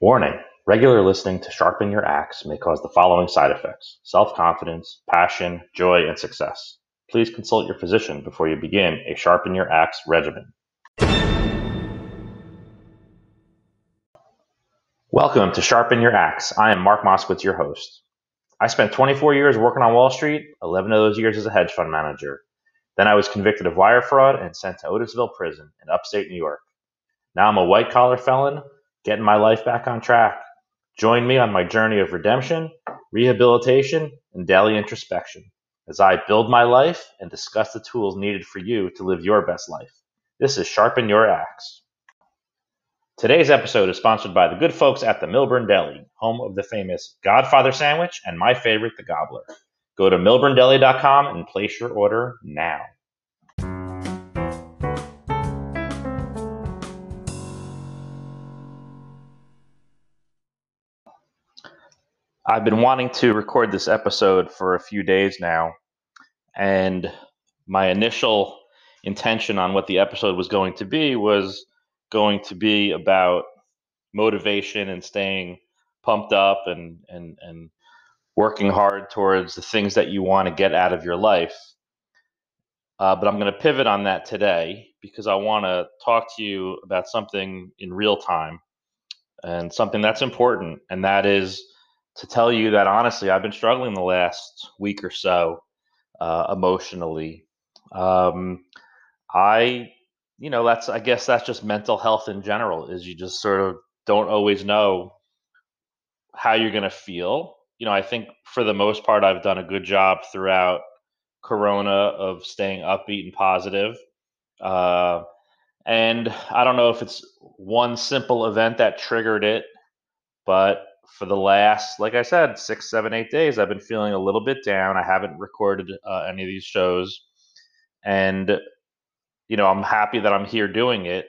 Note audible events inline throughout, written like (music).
Warning regular listening to Sharpen Your Axe may cause the following side effects self confidence, passion, joy, and success. Please consult your physician before you begin a Sharpen Your Axe regimen. Welcome to Sharpen Your Axe. I am Mark Moskowitz, your host. I spent 24 years working on Wall Street, 11 of those years as a hedge fund manager. Then I was convicted of wire fraud and sent to Otisville Prison in upstate New York. Now I'm a white collar felon getting my life back on track. Join me on my journey of redemption, rehabilitation, and daily introspection as I build my life and discuss the tools needed for you to live your best life. This is Sharpen Your Axe. Today's episode is sponsored by the good folks at the Millburn Deli, home of the famous Godfather sandwich and my favorite, the Gobbler. Go to millburndeli.com and place your order now. I've been wanting to record this episode for a few days now, and my initial intention on what the episode was going to be was going to be about motivation and staying pumped up and and and working hard towards the things that you want to get out of your life. Uh, but I'm going to pivot on that today because I want to talk to you about something in real time and something that's important, and that is to tell you that honestly, I've been struggling the last week or so uh, emotionally. Um, I, you know, that's I guess that's just mental health in general. Is you just sort of don't always know how you're going to feel. You know, I think for the most part, I've done a good job throughout Corona of staying upbeat and positive. Uh, and I don't know if it's one simple event that triggered it, but for the last, like I said, six, seven, eight days, I've been feeling a little bit down. I haven't recorded uh, any of these shows, and you know, I'm happy that I'm here doing it.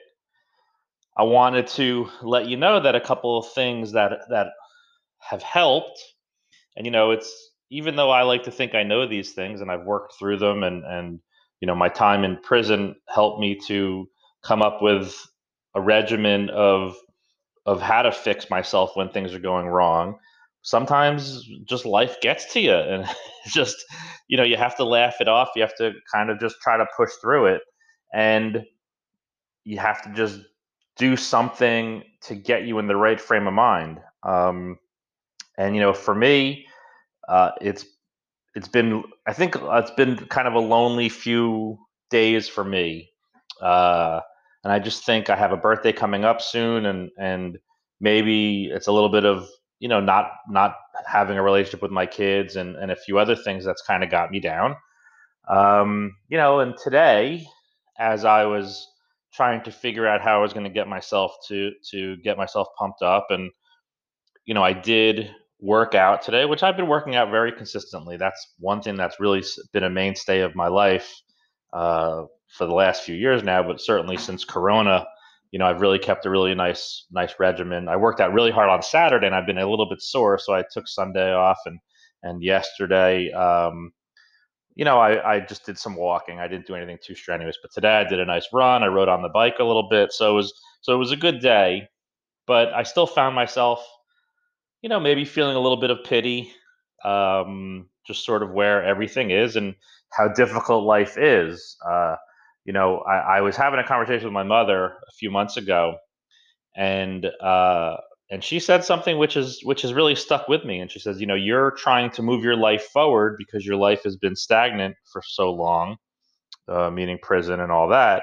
I wanted to let you know that a couple of things that that have helped, and you know, it's even though I like to think I know these things and I've worked through them, and and you know, my time in prison helped me to come up with a regimen of of how to fix myself when things are going wrong. Sometimes just life gets to you and (laughs) just you know you have to laugh it off you have to kind of just try to push through it and you have to just do something to get you in the right frame of mind. Um, and you know for me uh, it's it's been i think it's been kind of a lonely few days for me. Uh, and I just think I have a birthday coming up soon, and and maybe it's a little bit of you know not not having a relationship with my kids and and a few other things that's kind of got me down. Um, you know, and today, as I was trying to figure out how I was going to get myself to to get myself pumped up, and you know, I did work out today, which I've been working out very consistently. That's one thing that's really been a mainstay of my life. Uh, for the last few years now, but certainly since Corona, you know, I've really kept a really nice, nice regimen. I worked out really hard on Saturday, and I've been a little bit sore, so I took Sunday off, and and yesterday, um, you know, I, I just did some walking. I didn't do anything too strenuous, but today I did a nice run. I rode on the bike a little bit, so it was so it was a good day. But I still found myself, you know, maybe feeling a little bit of pity, um, just sort of where everything is and how difficult life is. Uh, you know, I, I, was having a conversation with my mother a few months ago, and uh, and she said something which is which has really stuck with me. And she says, you know, you're trying to move your life forward because your life has been stagnant for so long, uh, meaning prison and all that.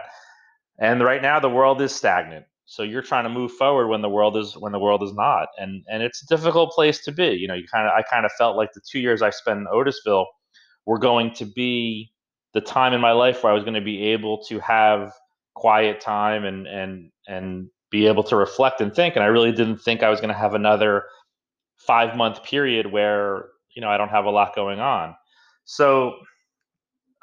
And right now, the world is stagnant. So you're trying to move forward when the world is when the world is not, and and it's a difficult place to be. You know, you kind of I kind of felt like the two years I spent in Otisville were going to be the time in my life where I was going to be able to have quiet time and and and be able to reflect and think. And I really didn't think I was going to have another five month period where you know I don't have a lot going on. So,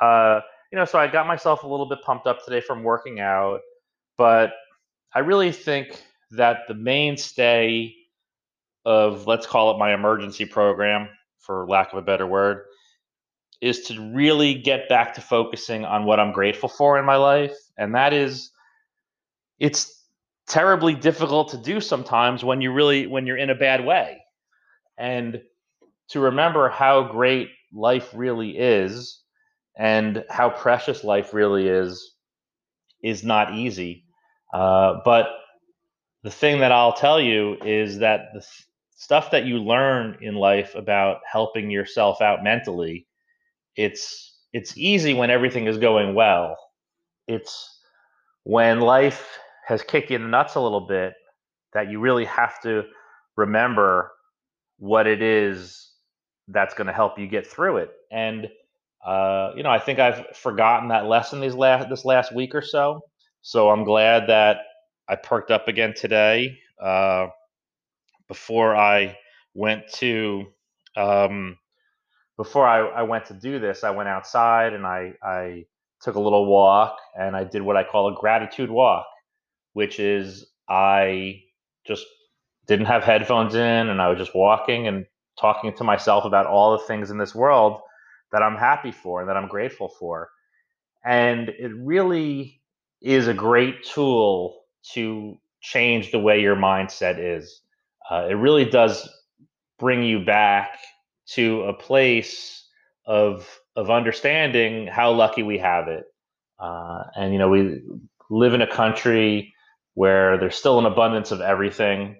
uh, you know, so I got myself a little bit pumped up today from working out, but I really think that the mainstay of let's call it my emergency program, for lack of a better word, is to really get back to focusing on what I'm grateful for in my life. And that is, it's, terribly difficult to do sometimes when you really when you're in a bad way and to remember how great life really is and how precious life really is is not easy uh, but the thing that i'll tell you is that the th- stuff that you learn in life about helping yourself out mentally it's it's easy when everything is going well it's when life has kicked you in the nuts a little bit that you really have to remember what it is that's going to help you get through it. And uh, you know, I think I've forgotten that lesson these last this last week or so. So I'm glad that I perked up again today. Uh, before I went to um, before I, I went to do this, I went outside and I I took a little walk and I did what I call a gratitude walk, which is I just didn't have headphones in and I was just walking and talking to myself about all the things in this world that I'm happy for and that I'm grateful for. And it really is a great tool to change the way your mindset is. Uh, it really does bring you back to a place of of understanding how lucky we have it. Uh, and you know, we live in a country where there's still an abundance of everything,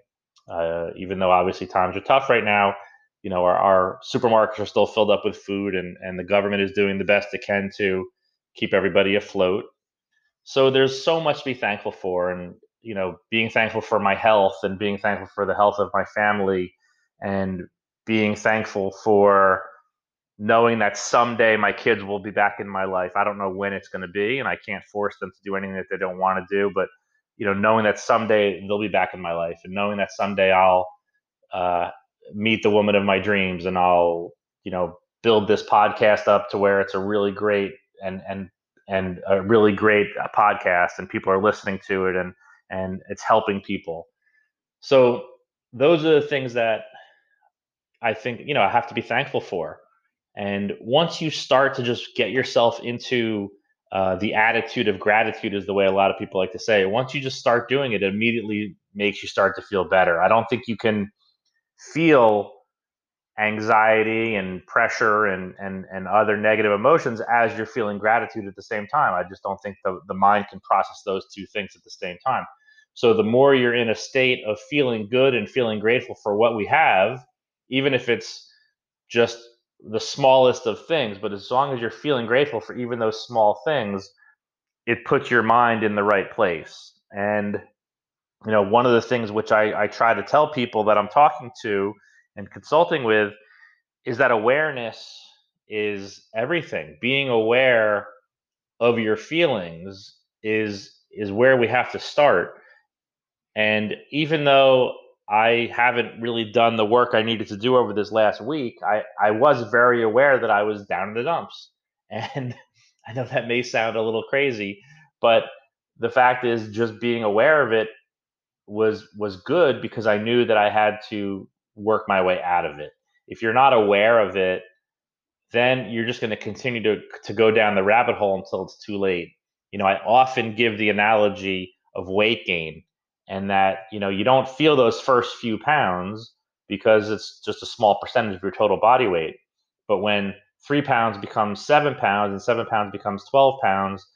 uh, even though obviously times are tough right now. You know, our, our supermarkets are still filled up with food, and and the government is doing the best it can to keep everybody afloat. So there's so much to be thankful for, and you know, being thankful for my health, and being thankful for the health of my family, and being thankful for knowing that someday my kids will be back in my life. I don't know when it's going to be, and I can't force them to do anything that they don't want to do. But you know, knowing that someday they'll be back in my life, and knowing that someday I'll uh, meet the woman of my dreams, and I'll you know build this podcast up to where it's a really great and and and a really great uh, podcast, and people are listening to it, and and it's helping people. So those are the things that I think you know I have to be thankful for. And once you start to just get yourself into uh, the attitude of gratitude, is the way a lot of people like to say. Once you just start doing it, it immediately makes you start to feel better. I don't think you can feel anxiety and pressure and and and other negative emotions as you're feeling gratitude at the same time. I just don't think the, the mind can process those two things at the same time. So the more you're in a state of feeling good and feeling grateful for what we have, even if it's just the smallest of things, but as long as you're feeling grateful for even those small things, it puts your mind in the right place. And you know, one of the things which I, I try to tell people that I'm talking to and consulting with is that awareness is everything. Being aware of your feelings is is where we have to start. And even though I haven't really done the work I needed to do over this last week, I, I was very aware that I was down in the dumps. (laughs) And I know that may sound a little crazy, but the fact is just being aware of it was was good because I knew that I had to work my way out of it. If you're not aware of it, then you're just going to continue to to go down the rabbit hole until it's too late. You know, I often give the analogy of weight gain and that, you know, you don't feel those first few pounds because it's just a small percentage of your total body weight. But when 3 pounds becomes 7 pounds and 7 pounds becomes 12 pounds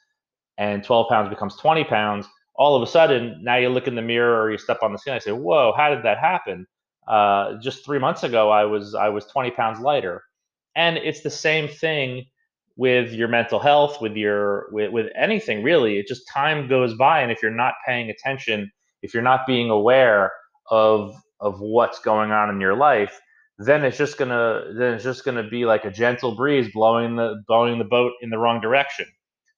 and 12 pounds becomes 20 pounds, all of a sudden now you look in the mirror or you step on the ceiling and say, "Whoa, how did that happen?" Uh, just three months ago, I was I was 20 pounds lighter, and it's the same thing with your mental health, with your with, with anything really. It just time goes by, and if you're not paying attention, if you're not being aware of of what's going on in your life, then it's just gonna then it's just gonna be like a gentle breeze blowing the blowing the boat in the wrong direction.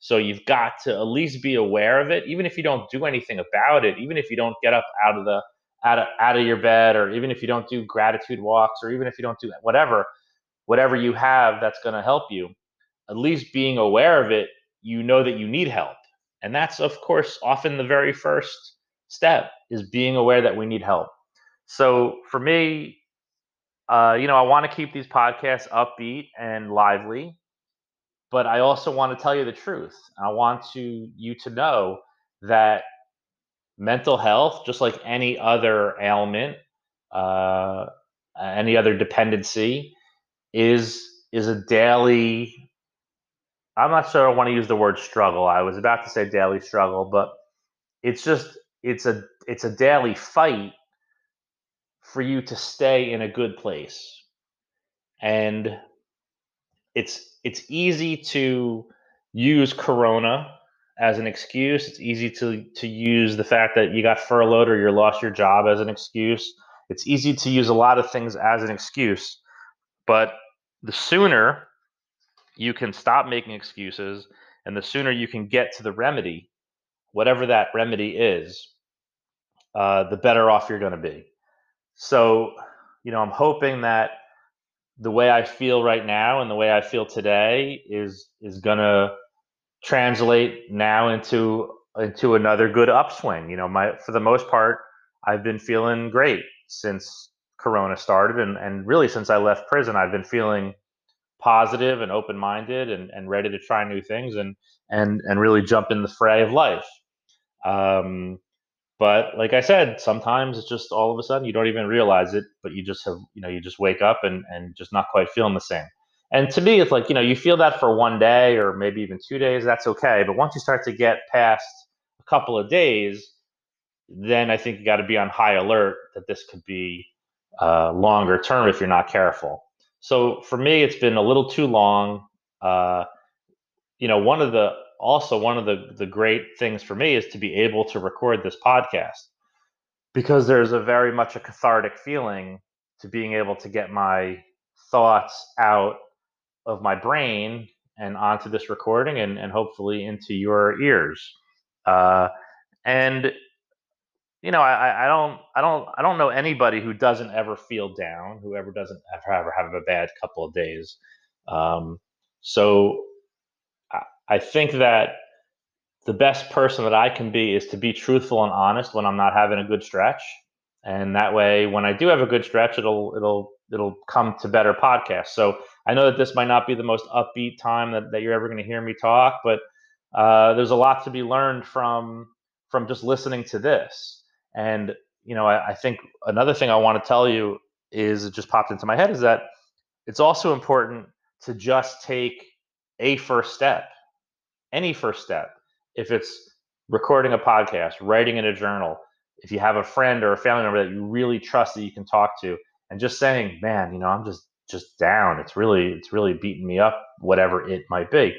So you've got to at least be aware of it, even if you don't do anything about it, even if you don't get up out of the out of out of your bed, or even if you don't do gratitude walks, or even if you don't do whatever, whatever you have that's going to help you. At least being aware of it, you know that you need help, and that's of course often the very first step is being aware that we need help. So for me, uh, you know, I want to keep these podcasts upbeat and lively but I also want to tell you the truth. I want to you to know that mental health, just like any other ailment, uh, any other dependency, is is a daily. I'm not sure I want to use the word struggle. I was about to say daily struggle, but it's just it's a it's a daily fight for you to stay in a good place. And it's it's easy to use corona as an excuse. It's easy to to use the fact that you got furloughed or you lost your job as an excuse. It's easy to use a lot of things as an excuse. But the sooner you can stop making excuses and the sooner you can get to the remedy, whatever that remedy is, uh, the better off you're going to be. So, you know, I'm hoping that the way I feel right now and the way I feel today is is going to translate now into into another good upswing. You know, my for the most part, I've been feeling great since Corona started, and and really since I left prison, I've been feeling positive and open minded and, and ready to try new things and and and really jump in the fray of life. Um, but like I said, sometimes it's just all of a sudden you don't even realize it, but you just have you know you just wake up and and just not quite feeling the same. And to me, it's like you know you feel that for one day or maybe even two days, that's okay. But once you start to get past a couple of days, then I think you got to be on high alert that this could be uh, longer term if you're not careful. So for me, it's been a little too long. Uh, you know, one of the also one of the the great things for me is to be able to record this podcast because there's a very much a cathartic feeling to being able to get my thoughts out of my brain and onto this recording and, and hopefully into your ears. Uh, and you know I, I don't i don't i don't know anybody who doesn't ever feel down who ever doesn't ever, ever have a bad couple of days. Um, so I think that the best person that I can be is to be truthful and honest when I'm not having a good stretch. And that way, when I do have a good stretch, it'll it'll it'll come to better podcasts. So I know that this might not be the most upbeat time that, that you're ever going to hear me talk, but uh, there's a lot to be learned from from just listening to this. And you know, I, I think another thing I want to tell you is it just popped into my head is that it's also important to just take a first step any first step, if it's recording a podcast, writing in a journal, if you have a friend or a family member that you really trust that you can talk to, and just saying, man, you know, I'm just just down. It's really it's really beating me up, whatever it might be,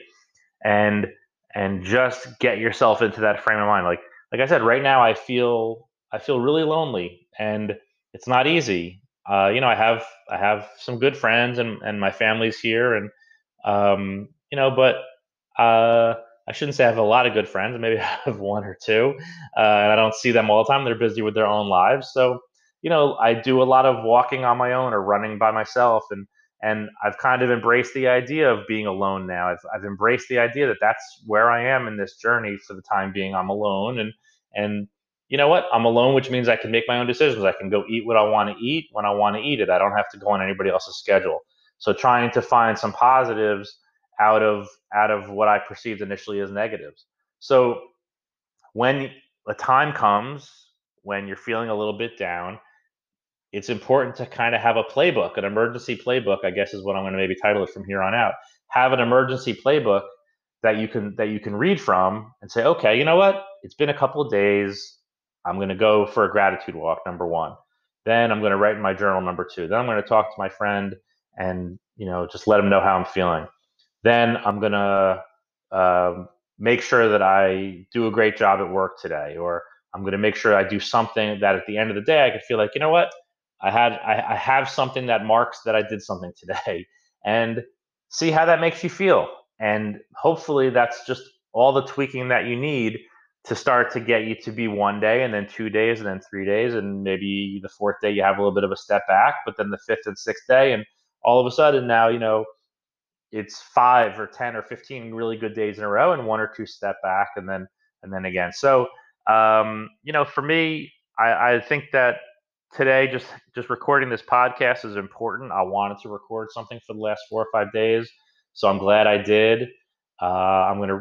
and and just get yourself into that frame of mind. Like like I said, right now I feel I feel really lonely, and it's not easy. Uh, you know, I have I have some good friends, and and my family's here, and um, you know, but uh, I shouldn't say I have a lot of good friends. Maybe (laughs) I have one or two, uh, and I don't see them all the time. They're busy with their own lives. So, you know, I do a lot of walking on my own or running by myself, and and I've kind of embraced the idea of being alone now. I've I've embraced the idea that that's where I am in this journey for the time being. I'm alone, and and you know what? I'm alone, which means I can make my own decisions. I can go eat what I want to eat when I want to eat it. I don't have to go on anybody else's schedule. So trying to find some positives out of out of what I perceived initially as negatives. So when a time comes when you're feeling a little bit down, it's important to kind of have a playbook, an emergency playbook, I guess is what I'm going to maybe title it from here on out. Have an emergency playbook that you can that you can read from and say, okay, you know what? It's been a couple of days. I'm going to go for a gratitude walk, number one. Then I'm going to write in my journal, number two. Then I'm going to talk to my friend and you know just let him know how I'm feeling. Then I'm going to um, make sure that I do a great job at work today, or I'm going to make sure I do something that at the end of the day I could feel like, you know what, I had I, I have something that marks that I did something (laughs) today, and see how that makes you feel. And hopefully that's just all the tweaking that you need to start to get you to be one day and then two days and then three days and maybe the fourth day you have a little bit of a step back but then the fifth and sixth day and all of a sudden now you know it's five or 10 or 15 really good days in a row and one or two step back and then and then again. So um, you know for me I, I think that today just just recording this podcast is important. I wanted to record something for the last four or five days so i'm glad i did. Uh, i'm going to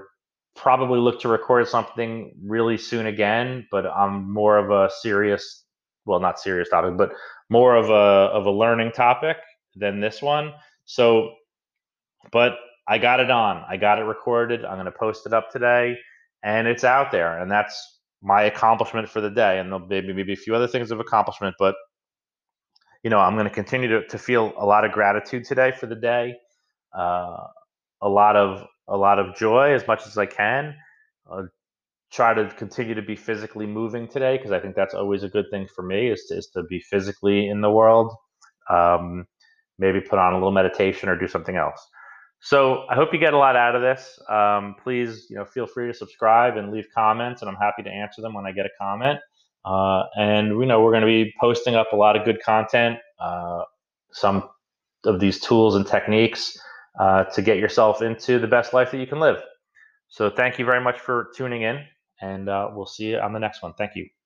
probably look to record something really soon again, but I'm more of a serious, well, not serious topic, but more of a of a learning topic than this one. So, but I got it on. I got it recorded. I'm going to post it up today, and it's out there, and that's my accomplishment for the day. And there'll be maybe a few other things of accomplishment, but you know, I'm going to continue to, to feel a lot of gratitude today for the day, uh, a lot of a lot of joy as much as I can. Try to continue to be physically moving today because I think that's always a good thing for me is to, is to be physically in the world. Um, maybe put on a little meditation or do something else. So I hope you get a lot out of this. Um, please, you know, feel free to subscribe and leave comments, and I'm happy to answer them when I get a comment. Uh, and we know we're going to be posting up a lot of good content, uh, some of these tools and techniques uh, to get yourself into the best life that you can live. So thank you very much for tuning in, and uh, we'll see you on the next one. Thank you.